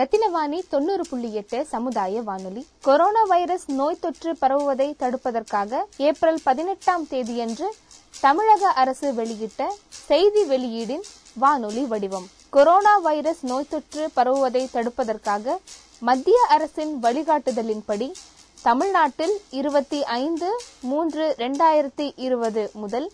ரத்தினவாணி தொண்ணூறு புள்ளி எட்டு சமுதாய வானொலி. கொரோனா வைரஸ் நோய் தொற்று பரவுவதை தடுப்பதற்காக ஏப்ரல் பதினெட்டாம் தேதியன்று தமிழக அரசு வெளியிட்ட செய்தி வெளியீடின் வானொலி வடிவம். கொரோனா வைரஸ் நோய் தொற்று பரவுவதை தடுப்பதற்காக மத்திய அரசின் வழிகாட்டுதலின்படி தமிழ்நாட்டில் இருபத்தி ஐந்து மூன்று இரண்டாயிரத்தி இருபது முதல்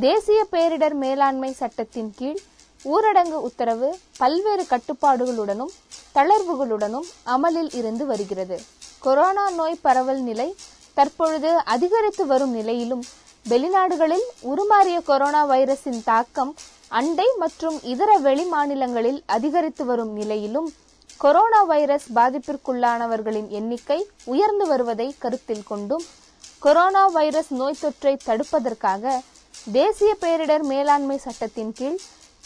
தேசிய பேரிடர் மேலாண்மை சட்டத்தின் கீழ் ஊரடங்கு உத்தரவு பல்வேறு கட்டுப்பாடுகளுடனும் தளர்வுகளுடனும் அமலில் இருந்து வருகிறது. கொரோனா நோய் பரவல் நிலை தற்பொழுது அதிகரித்து வரும் நிலையிலும் வெளிநாடுகளில் உருமாறிய கொரோனா வைரஸின் தாக்கம் அண்டை மற்றும் இதர வெளி மாநிலங்களில் அதிகரித்து வரும் நிலையிலும் கொரோனா வைரஸ் பாதிப்பிற்குள்ளானவர்களின் எண்ணிக்கை உயர்ந்து வருவதை கருத்தில் கொண்டும் கொரோனா வைரஸ் நோய் தொற்றை தடுப்பதற்காக தேசிய பேரிடர் மேலாண்மை சட்டத்தின் கீழ்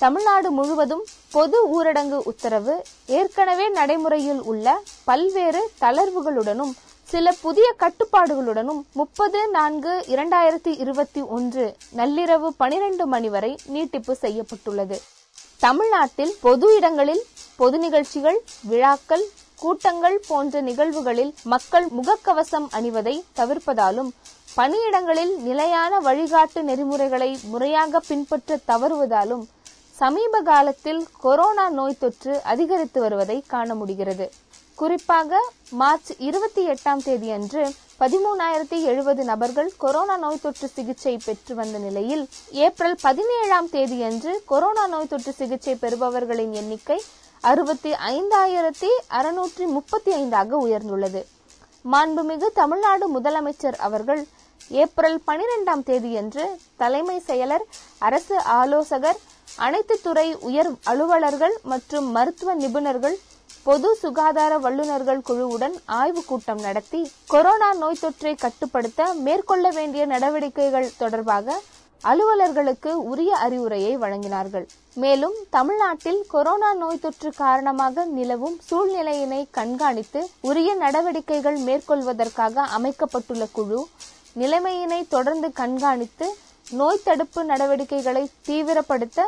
தமிழ்நாடு முழுவதும் பொது ஊரடங்கு உத்தரவு ஏற்கனவே நடைமுறையில் உள்ள பல்வேறு தளர்வுகளுடனும் சில புதிய கட்டுப்பாடுகளுடனும் முப்பது நான்கு இரண்டாயிரத்தி இருபத்தி ஒன்று நள்ளிரவு பனிரெண்டு மணி வரை நீட்டிப்பு செய்யப்பட்டுள்ளது. தமிழ்நாட்டில் பொது இடங்களில் பொது நிகழ்ச்சிகள் விழாக்கள் கூட்டங்கள் போன்ற நிகழ்வுகளில் மக்கள் முகக்கவசம் அணிவதை தவிர்ப்பதாலும் பணியிடங்களில் நிலையான வழிகாட்டு நெறிமுறைகளை முறையாக பின்பற்ற தவறுவதாலும் சமீப காலத்தில் கொரோனா நோய் தொற்று அதிகரித்து வருவதை காண முடிகிறது. குறிப்பாக மார்ச் இருபத்தி எட்டாம் தேதி அன்று பதிமூணாயிரத்தி எழுபது நபர்கள் கொரோனா நோய் தொற்று சிகிச்சை பெற்று வந்த நிலையில் ஏப்ரல் பதினேழாம் தேதியன்று கொரோனா நோய் தொற்று சிகிச்சை பெறுபவர்களின் எண்ணிக்கை அறுபத்தி ஐந்தாயிரத்தி அறுநூற்றி முப்பத்தி ஐந்தாக உயர்ந்துள்ளது. மாண்புமிகு தமிழ்நாடு முதலமைச்சர் அவர்கள் ஏப்ரல் பனிரெண்டாம் தேதியன்று தலைமை செயலர் அரசு ஆலோசகர் அனைத்து துறை உயர் அலுவலர்கள் மற்றும் மருத்துவ நிபுணர்கள் பொது சுகாதார வல்லுநர்கள் குழுவுடன் ஆய்வுக் கூட்டம் நடத்தி கொரோனா நோய் தொற்றை கட்டுப்படுத்த மேற்கொள்ள வேண்டிய நடவடிக்கைகள் தொடர்பாக அலுவலர்களுக்கு உரிய அறிவுரையை வழங்கினார்கள். மேலும் தமிழ்நாட்டில் கொரோனா நோய் தொற்று காரணமாக நிலவும் சூழ்நிலையினை கண்காணித்து உரிய நடவடிக்கைகள் மேற்கொள்வதற்காக அமைக்கப்பட்டுள்ள குழு நிலைமையினை தொடர்ந்து கண்காணித்து நோய் தடுப்பு நடவடிக்கைகளை தீவிரப்படுத்த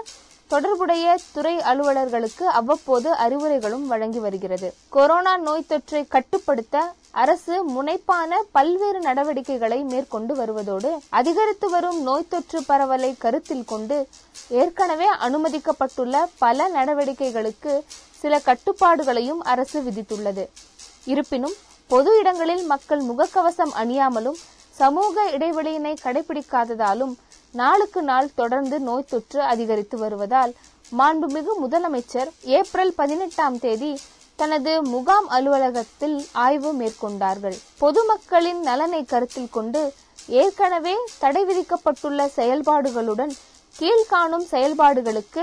தொடர்புடைய துறை அலுவலர்களுக்கு அவ்வப்போது அறிவுரைகளும் வழங்கி வருகிறது. கொரோனா நோய் தொற்றை கட்டுப்படுத்த அரசு முனைப்பான பல்வேறு நடவடிக்கைகளை மேற்கொண்டு வருவதோடு அதிகரித்து வரும் நோய் தொற்று பரவலை கருத்தில் கொண்டு ஏற்கனவே அனுமதிக்கப்பட்டுள்ள பல நடவடிக்கைகளுக்கு சில கட்டுப்பாடுகளையும் அரசு விதித்துள்ளது. இருப்பினும் பொது இடங்களில் மக்கள் முகக்கவசம் அணியாமலும் சமூக இடைவெளியினை கடைபிடிக்காததாலும் நாளுக்கு நாள் தொடர்ந்து நோய் தொற்று அதிகரித்து வருவதால் மாண்புமிகு முதலமைச்சர் ஏப்ரல் பதினெட்டாம் தேதி தனது முகாம் அலுவலகத்தில் ஆய்வு மேற்கொண்டார்கள். பொதுமக்களின் நலனை கருத்தில் கொண்டு ஏற்கனவே தடை விதிக்கப்பட்டுள்ள செயல்பாடுகளுடன் கீழ்காணும் செயல்பாடுகளுக்கு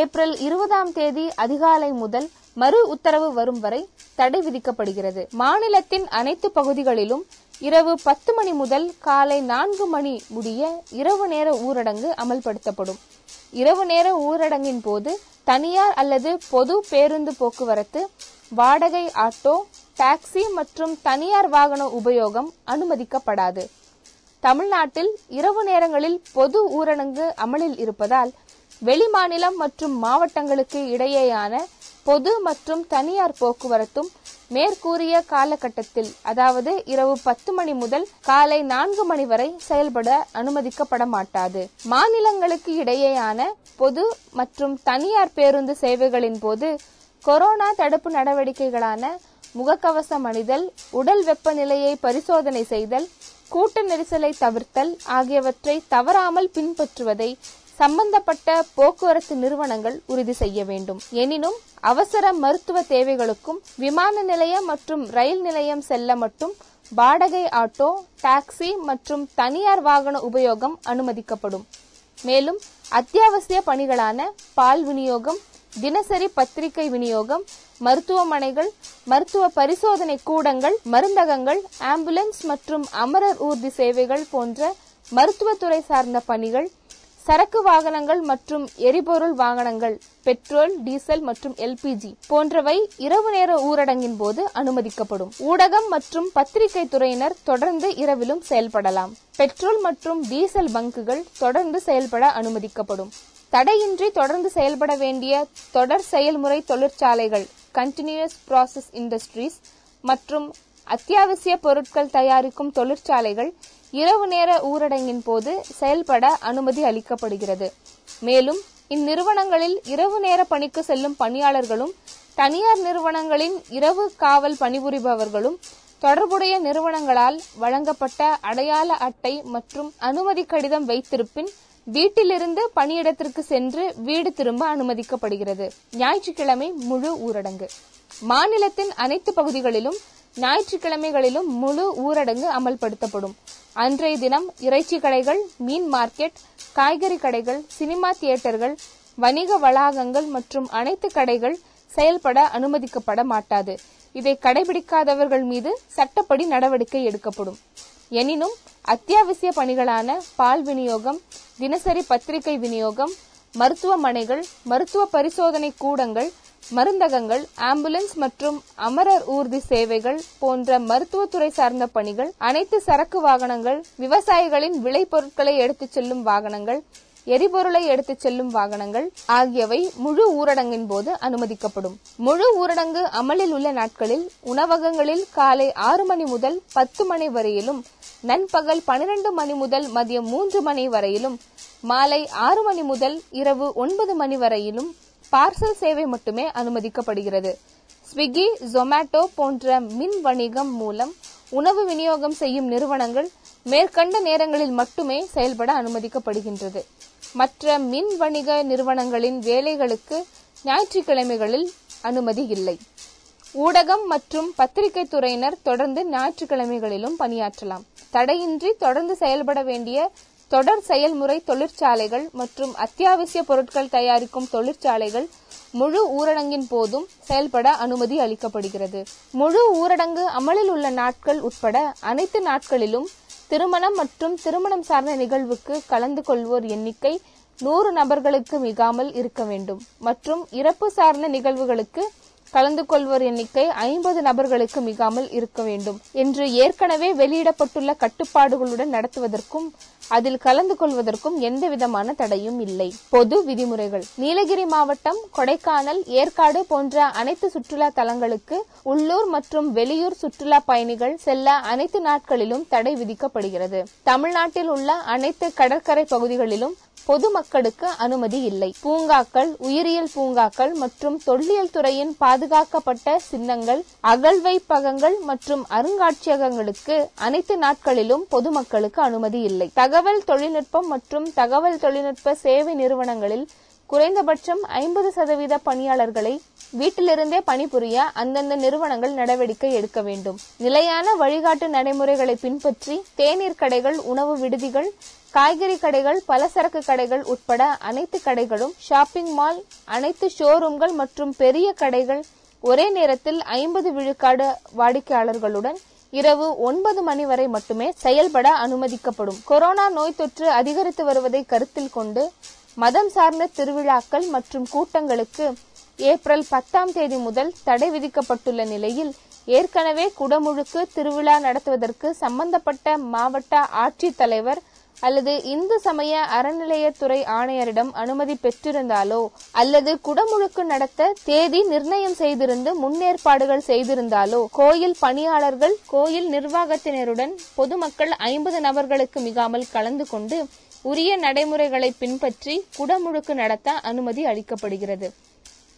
ஏப்ரல் இருபதாம் தேதி அதிகாலை முதல் மறு உத்தரவு வரும் வரை தடை விதிக்கப்படுகிறது. மாநிலத்தின் அனைத்து பகுதிகளிலும் இரவு பத்து மணி முதல் காலை நான்கு மணி முடிய இரவு நேர ஊரடங்கு அமல்படுத்தப்படும். இரவு நேர ஊரடங்கின் போது தனியார் அல்லது பொது பேருந்து போக்குவரத்து வாடகை ஆட்டோ டாக்ஸி மற்றும் தனியார் வாகன உபயோகம் அனுமதிக்கப்படாது. தமிழ்நாட்டில் இரவு நேரங்களில் பொது ஊரடங்கு அமலில் இருப்பதால் வெளிமாநிலம் மற்றும் மாவட்டங்களுக்கு இடையேயான பொது மற்றும் தனியார் போக்குவரத்தும் மேற்கூறிய காலகட்டத்தில் அதாவது இரவு பத்து மணி முதல் காலை நான்கு மணி வரை செயல்பட அனுமதிக்கப்பட மாட்டாது. மாநிலங்களுக்கு இடையேயான பொது மற்றும் தனியார் பேருந்து சேவைகளின் போது கொரோனா தடுப்பு நடவடிக்கைகளான முகக்கவசம் அணிதல் உடல் வெப்பநிலையை பரிசோதனை செய்தல் கூட்ட நெரிசலை தவிர்த்தல் ஆகியவற்றை தவறாமல் பின்பற்றுவதை சம்பந்தப்பட்ட போக்குவரத்து நிறுவனங்கள் உறுதி செய்ய வேண்டும். எனினும் அவசர மருத்துவ தேவைகளுக்கும் விமான நிலையம் மற்றும் ரயில் நிலையம் செல்ல மட்டும் வாடகை ஆட்டோ டாக்ஸி மற்றும் தனியார் வாகன உபயோகம் அனுமதிக்கப்படும். மேலும் அத்தியாவசிய பணிகளான பால் விநியோகம் தினசரி பத்திரிகை விநியோகம் மருத்துவமனைகள் மருத்துவ பரிசோதனை கூடங்கள் மருந்தகங்கள் ஆம்புலன்ஸ் மற்றும் அமரர் ஊர்தி சேவைகள் போன்ற மருத்துவத்துறை சார்ந்த பணிகள் சரக்கு வாகனங்கள் மற்றும் எரிபொருள் வாகனங்கள் பெட்ரோல் டீசல் மற்றும் எல்பிஜி போன்றவை இரவு நேர ஊரடங்கின் போது அனுமதிக்கப்படும். ஊடகம் மற்றும் பத்திரிகை துறையினர் தொடர்ந்து இரவிலும் செயல்படலாம். பெட்ரோல் மற்றும் டீசல் பங்குகள் தொடர்ந்து செயல்பட அனுமதிக்கப்படும். தடையின்றி தொடர்ந்து செயல்பட வேண்டிய தொடர் செயல்முறை தொழிற்சாலைகள் கண்டினியூஸ் ப்ராசஸ் இண்டஸ்ட்ரீஸ் மற்றும் அத்தியாவசிய பொருட்கள் தயாரிக்கும் தொழிற்சாலைகள் இரவு நேர ஊரடங்கின் போது செயல்பட அனுமதி அளிக்கப்படுகிறது. மேலும் இந்நிறுவனங்களில் இரவு நேர பணிக்கு செல்லும் பணியாளர்களும் தனியார் நிறுவனங்களின் இரவு காவல் பணிபுரிபவர்களும் தொடர்புடைய நிறுவனங்களால் வழங்கப்பட்ட அடையாள அட்டை மற்றும் அனுமதி கடிதம் வைத்திருப்பின் வீட்டிலிருந்து பணியிடத்திற்கு சென்று வீடு திரும்ப அனுமதிக்கப்படுகிறது. ஞாயிற்றுக்கிழமை முழு ஊரடங்கு. மாநிலத்தின் அனைத்து பகுதிகளிலும் ஞாயிற்றுக்கிழமைகளிலும் முழு ஊரடங்கு அமல்படுத்தப்படும். அன்றைய தினம் இறைச்சி கடைகள் மீன் மார்க்கெட் காய்கறி கடைகள் சினிமா தியேட்டர்கள் வணிக வளாகங்கள் மற்றும் அனைத்து கடைகள் செயல்பட அனுமதிக்கப்பட மாட்டாது. இதை கடைபிடிக்காதவர்கள் மீது சட்டப்படி நடவடிக்கை எடுக்கப்படும். எனினும் அத்தியாவசிய பணிகளான பால் விநியோகம் தினசரி பத்திரிகை விநியோகம் மருத்துவமனைகள் மருத்துவ பரிசோதனை கூடங்கள் மருந்தகங்கள் ஆம்புலன்ஸ் மற்றும் அமரர் ஊர்தி சேவைகள் போன்ற மருத்துவத்துறை சார்ந்த பணிகள் அனைத்து சரக்கு வாகனங்கள் விவசாயிகளின் விளைபொருட்களை எடுத்துச் செல்லும் வாகனங்கள் எரிபொருளை எடுத்துச் செல்லும் வாகனங்கள் ஆகியவை முழு ஊரடங்கின் போது அனுமதிக்கப்படும். முழு ஊரடங்கு அமலில் உள்ள நாட்களில் உணவகங்களில் காலை ஆறு மணி முதல் பத்து மணி வரையிலும் நண்பகல் பனிரெண்டு மணி முதல் மதியம் மூன்று மணி வரையிலும் மாலை ஆறு மணி முதல் இரவு ஒன்பது மணி வரையிலும் பார்சல் சேவை மட்டுமே அனுமதிக்கப்படுகிறது. ஸ்விக்கி ஜொமேட்டோ போன்ற மின் வணிகம் மூலம் உணவு விநியோகம் செய்யும் நிறுவனங்கள் மேற்கண்ட நேரங்களில் மட்டுமே செயல்பட அனுமதிக்கப்படுகின்றது. மற்ற மின் வணிக நிறுவனங்களின் வேலைகளுக்கு ஞாயிற்றுக்கிழமைகளில் அனுமதி இல்லை. ஊடகம் மற்றும் பத்திரிகை துறையினர் தொடர்ந்து ஞாயிற்றுக்கிழமைகளிலும் பணியாற்றலாம். தடையின்றி தொடர்ந்து செயல்பட வேண்டிய தொடர் செயல்முறை தொழிற்சாலைகள் மற்றும் அத்தியாவசிய பொருட்கள் தயாரிக்கும் தொழிற்சாலைகள் முழு ஊரடங்கின் போதும் செயல்பட அனுமதி அளிக்கப்படுகிறது. முழு ஊரடங்கு அமலில் உள்ள நாட்கள் உட்பட அனைத்து நாட்களிலும் திருமணம் மற்றும் திருமணம் சார்ந்த நிகழ்வுக்கு கலந்து கொள்வோர் எண்ணிக்கை நூறு நபர்களுக்கு மிகாமல் இருக்க வேண்டும். மற்றும் இறப்பு சார்ந்த நிகழ்வுகளுக்கு கலந்து கொள்வோர் எண்ணிக்கை ஐம்பது நபர்களுக்கு மிகாமல் இருக்க வேண்டும் என்று ஏற்கனவே வெளியிடப்பட்டுள்ள கட்டுப்பாடுகளுடன் நடத்துவதற்கும் அதில் கலந்து கொள்வதற்கும் எந்த விதமான தடையும் இல்லை. பொது விதிமுறைகள். நீலகிரி மாவட்டம் கொடைக்கானல் ஏற்காடு போன்ற அனைத்து சுற்றுலா தலங்களுக்கு உள்ளூர் மற்றும் வெளியூர் சுற்றுலா பயணிகள் செல்ல அனைத்து நாட்களிலும் தடை விதிக்கப்படுகிறது. தமிழ்நாட்டில் உள்ள அனைத்து கடற்கரை பகுதிகளிலும் பொதுமக்களுக்கு அனுமதி இல்லை. பூங்காக்கள் உயிரியல் பூங்காக்கள் மற்றும் தொல்லியல் துறையின் பாதுகாக்கப்பட்ட சின்னங்கள் அகழ்வைப்பகங்கள் மற்றும் அருங்காட்சியகங்களுக்கு அனைத்து நாட்களிலும் பொதுமக்களுக்கு அனுமதி இல்லை. தகவல் தொழில்நுட்பம் மற்றும் தகவல் தொழில்நுட்ப சேவை நிறுவனங்களில் குறைந்தபட்சம் ஐம்பது சதவீத பணியாளர்களை வீட்டிலிருந்தே பணிபுரிய அந்தந்த நிறுவனங்கள் நடவடிக்கை எடுக்க வேண்டும். நிலையான வழிகாட்டு நடைமுறைகளை பின்பற்றி தேநீர் கடைகள் உணவு விடுதிகள் காய்கறி கடைகள் பலசரக்கு கடைகள் உட்பட அனைத்து கடைகளும் ஷாப்பிங் மால் அனைத்து ஷோரூம்கள் மற்றும் பெரிய கடைகள் ஒரே நேரத்தில் ஐம்பது விழுக்காடு வாடிக்கையாளர்களுடன் இரவு ஒன்பது மணி வரை மட்டுமே செயல்பட அனுமதிக்கப்படும். கொரோனா நோய் தொற்று அதிகரித்து வருவதை கருத்தில் கொண்டு மதம் சார்ந்த திருவிழாக்கள் மற்றும் கூட்டங்களுக்கு ஏப்ரல் பத்தாம் தேதி முதல் தடை விதிக்கப்பட்டுள்ள நிலையில் ஏற்கனவே குடமுழுக்கு திருவிழா நடத்துவதற்கு சம்பந்தப்பட்ட மாவட்ட ஆட்சித்தலைவர் அல்லது இந்து சமய அறநிலையத்துறை ஆணையரிடம் அனுமதி பெற்றிருந்தாலோ அல்லது குடமுழுக்கு நடத்த தேதி நிர்ணயம் செய்திருந்து முன்னேற்பாடுகள் செய்திருந்தாலோ கோயில் பணியாளர்கள் கோயில் நிர்வாகத்தினருடன் பொதுமக்கள் ஐம்பது நபர்களுக்கு மிகாமல் கலந்து கொண்டு உரிய நடைமுறைகளை பின்பற்றி குடமுழுக்கு நடத்த அனுமதி அளிக்கப்படுகிறது.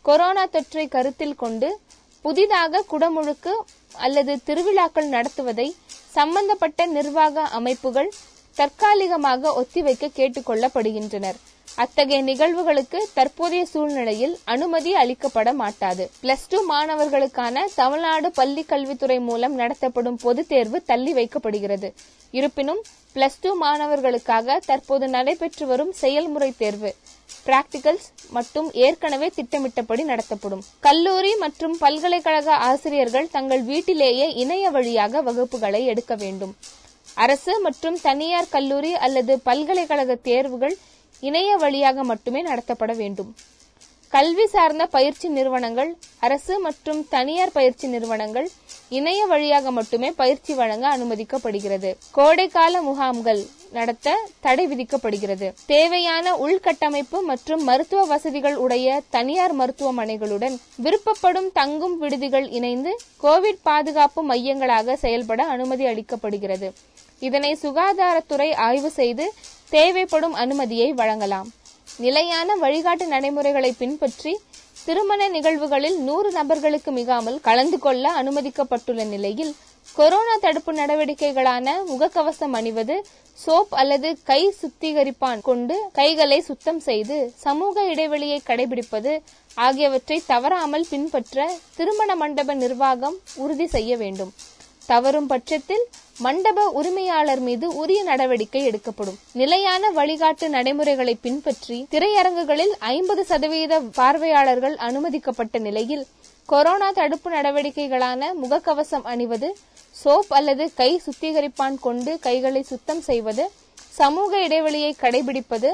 கொரோனா தொற்றை கருத்தில் கொண்டு புதிதாக குடமுழுக்கு அல்லது திருவிழாக்கள் நடத்துவதை சம்பந்தப்பட்ட நிர்வாக அமைப்புகள் தற்காலிகமாக ஒத்திவைக்க கேட்டுக்கொள்ளப்படுகின்றனர். அத்தகைய நிகழ்வுகளுக்கு தற்போதைய சூழ்நிலையில் அனுமதி அளிக்கப்பட மாட்டாது. பிளஸ் டூ மாணவர்களுக்கான தமிழ்நாடு பள்ளி கல்வித்துறை மூலம் நடத்தப்படும் பொதுத் தேர்வு தள்ளி வைக்கப்படுகிறது. இருப்பினும் பிளஸ் டூ மாணவர்களுக்காக தற்போது நடைபெற்று வரும் செயல்முறை தேர்வு பிராக்டிகல்ஸ் மட்டும் ஏற்கனவே திட்டமிட்டபடி நடத்தப்படும். கல்லூரி மற்றும் பல்கலைக்கழக ஆசிரியர்கள் தங்கள் வீட்டிலேயே இணைய வழியாக வகுப்புகளை எடுக்க வேண்டும். அரசு மற்றும் தனியார் கல்லூரி அல்லது பல்கலைக்கழக தேர்வுகள் இணைய வழியாக மட்டுமே நடத்தப்பட வேண்டும். கல்வி சார்ந்த பயிற்சி நிறுவனங்கள் அரசு மற்றும் தனியார் பயிற்சி நிறுவனங்கள் இணைய வழியாக மட்டுமே பயிற்சி வழங்க அனுமதிக்கப்படுகிறது. கோடைக்கால முகாம்கள் நடத்த தடை விதிக்கப்படுகிறது. தேவையான உள்கட்டமைப்பு மற்றும் மருத்துவ வசதிகள் உடைய தனியார் மருத்துவமனைகளுடன் விருப்பப்படும் தங்கும் விடுதிகள் இணைந்து கோவிட் பாதுகாப்பு மையங்களாக செயல்பட அனுமதி அளிக்கப்படுகிறது. இதனை சுகாதாரத்துறை ஆய்வு செய்து தேவைப்படும் அனுமதியை வழங்கலாம். நிலையான வழிகாட்டு நடைமுறைகளை பின்பற்றி திருமண நிகழ்வுகளில் நூறு நபர்களுக்கு மிகாமல் கலந்து கொள்ள அனுமதிக்கப்பட்டுள்ள நிலையில் கொரோனா தடுப்பு நடவடிக்கைகளான முகக்கவசம் அணிவது சோப் அல்லது கை சுத்திகரிப்பான் கொண்டு கைகளை சுத்தம் செய்து சமூக இடைவெளியை கடைபிடிப்பது ஆகியவற்றை தவறாமல் பின்பற்ற திருமண மண்டப நிர்வாகம் உறுதி செய்ய வேண்டும். தவறும் பட்சத்தில் மண்டப உரிமையாளர் மீது உரிய நடவடிக்கை எடுக்கப்படும். நிலையான வழிகாட்டு நடைமுறைகளை பின்பற்றி திரையரங்குகளில் ஐம்பது சதவீத பார்வையாளர்கள் அனுமதிக்கப்பட்ட நிலையில் கொரோனா தடுப்பு நடவடிக்கைகளான முகக்கவசம் அணிவது சோப் அல்லது கை சுத்திகரிப்பான் கொண்டு கைகளை சுத்தம் செய்வது சமூக இடைவெளியை கடைபிடிப்பது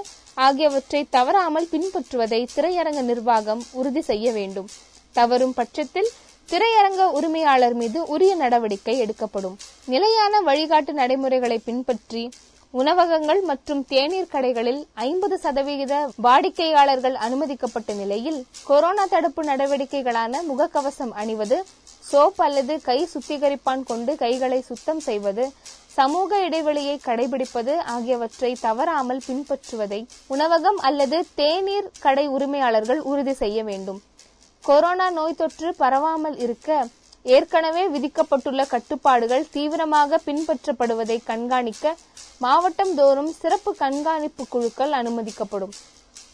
ஆகியவற்றை தவறாமல் பின்பற்றுவதை திரையரங்க நிர்வாகம் உறுதி செய்ய வேண்டும். தவறும் பட்சத்தில் திரையரங்க உரிமையாளர் மீது உரிய நடவடிக்கை எடுக்கப்படும். நிலையான வழிகாட்டு நடைமுறைகளை பின்பற்றி உணவகங்கள் மற்றும் தேநீர் கடைகளில் ஐம்பது சதவிகித வாடிக்கையாளர்கள் அனுமதிக்கப்பட்ட நிலையில் கொரோனா தடுப்பு நடவடிக்கைகளான முகக்கவசம் அணிவது சோப் அல்லது கை சுத்திகரிப்பான் கொண்டு கைகளை சுத்தம் செய்வது சமூக இடைவெளியை கடைபிடிப்பது ஆகியவற்றை தவறாமல் பின்பற்றுவதை உணவகம் அல்லது தேநீர் கடை உரிமையாளர்கள் உறுதி செய்ய வேண்டும். கொரோனா நோய் தொற்று பரவாமல் இருக்க ஏற்கனவே விதிக்கப்பட்டுள்ள கட்டுப்பாடுகள் தீவிரமாக பின்பற்றப்படுவதை கண்காணிக்க மாவட்டம் தோறும் சிறப்பு கண்காணிப்பு குழுக்கள் அனுமதிக்கப்படும்.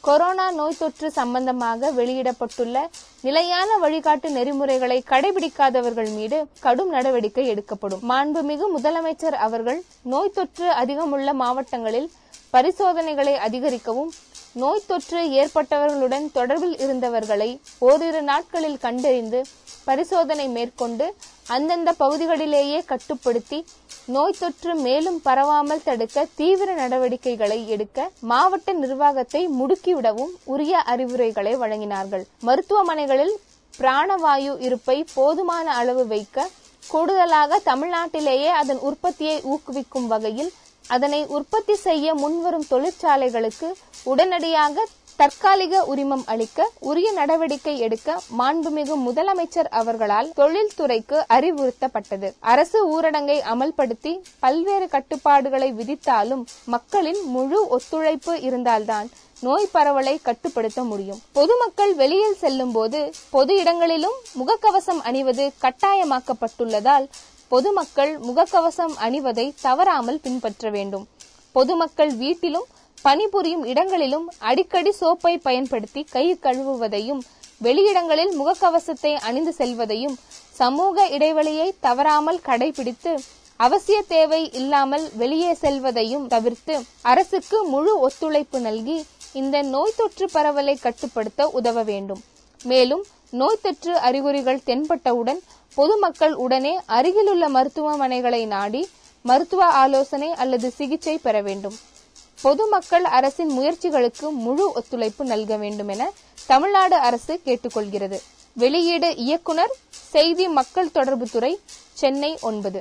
கொரோனா நோய் தொற்று சம்பந்தமாக வெளியிடப்பட்டுள்ள நிலையான வழிகாட்டு நெறிமுறைகளை கடைபிடிக்காதவர்கள் மீது கடும் நடவடிக்கை எடுக்கப்படும். மாண்புமிகு முதலமைச்சர் அவர்கள் நோய் தொற்று அதிகமுள்ள மாவட்டங்களில் பரிசோதனைகளை அதிகரிக்கவும் நோய் தொற்று ஏற்பட்டவர்களுடன் தொடர்பில் இருந்தவர்களை ஓரிரு நாட்களில் கண்டறிந்து பரிசோதனை மேற்கொண்டு அந்தந்த பகுதிகளிலேயே கட்டுப்படுத்தி நோய் தொற்று மேலும் பரவாமல் தடுக்க தீவிர நடவடிக்கைகளை எடுக்க மாவட்ட நிர்வாகத்தை முடுக்கிவிடவும் உரிய அறிவுரைகளை வழங்கினார்கள். மருத்துவமனைகளில் பிராணவாயு இருப்பை போதுமான அளவு வைக்க கூடுதலாக தமிழ்நாட்டிலேயே அதன் உற்பத்தியை ஊக்குவிக்கும் வகையில் அதனை உற்பத்தி செய்ய முன்வரும் தொழிற்சாலைகளுக்கு உடனடியாக தற்காலிக உரிமம் அளிக்க உரிய நடவடிக்கை எடுக்க மாண்புமிகு முதலமைச்சர் அவர்களால் தொழில்துறைக்கு அறிவுறுத்தப்பட்டது. அரசு ஊரடங்கை அமல்படுத்தி பல்வேறு கட்டுப்பாடுகளை விதித்தாலும் மக்களின் முழு ஒத்துழைப்பு இருந்தால்தான் நோய் பரவலை கட்டுப்படுத்த முடியும். பொதுமக்கள் வெளியில் செல்லும் போது பொது இடங்களிலும் முகக்கவசம் அணிவது கட்டாயமாக்கப்பட்டுள்ளதால் பொதுமக்கள் முகக்கவசம் அணிவதை தவறாமல் பின்பற்ற வேண்டும். பொதுமக்கள் வீட்டிலும் பணிபுரியும் இடங்களிலும் அடிக்கடி சோப்பை பயன்படுத்தி கை கழுவுவதையும் வெளியிடங்களில் முகக்கவசத்தை அணிந்து செல்வதையும் சமூக இடைவெளியை தவறாமல் கடைபிடித்து அவசிய தேவை இல்லாமல் வெளியே செல்வதையும் தவிர்த்து அரசுக்கு முழு ஒத்துழைப்பு நல்கி இந்த நோய் தொற்று பரவலை கட்டுப்படுத்த உதவ வேண்டும். மேலும் நோய் தொற்று அறிகுறிகள் தென்பட்டவுடன் பொதுமக்கள் உடனே அருகிலுள்ள மருத்துவமனைகளை நாடி மருத்துவ ஆலோசனை அல்லது சிகிச்சை பெற வேண்டும். பொதுமக்கள் அரசின் முயற்சிகளுக்கு முழு ஒத்துழைப்பு நல்க வேண்டும் என தமிழ்நாடு அரசு கேட்டுக்கொள்கிறது. வெளியீடு இயக்குனர் செய்தி மக்கள் தொடர்புத்துறை சென்னை ஒன்பது.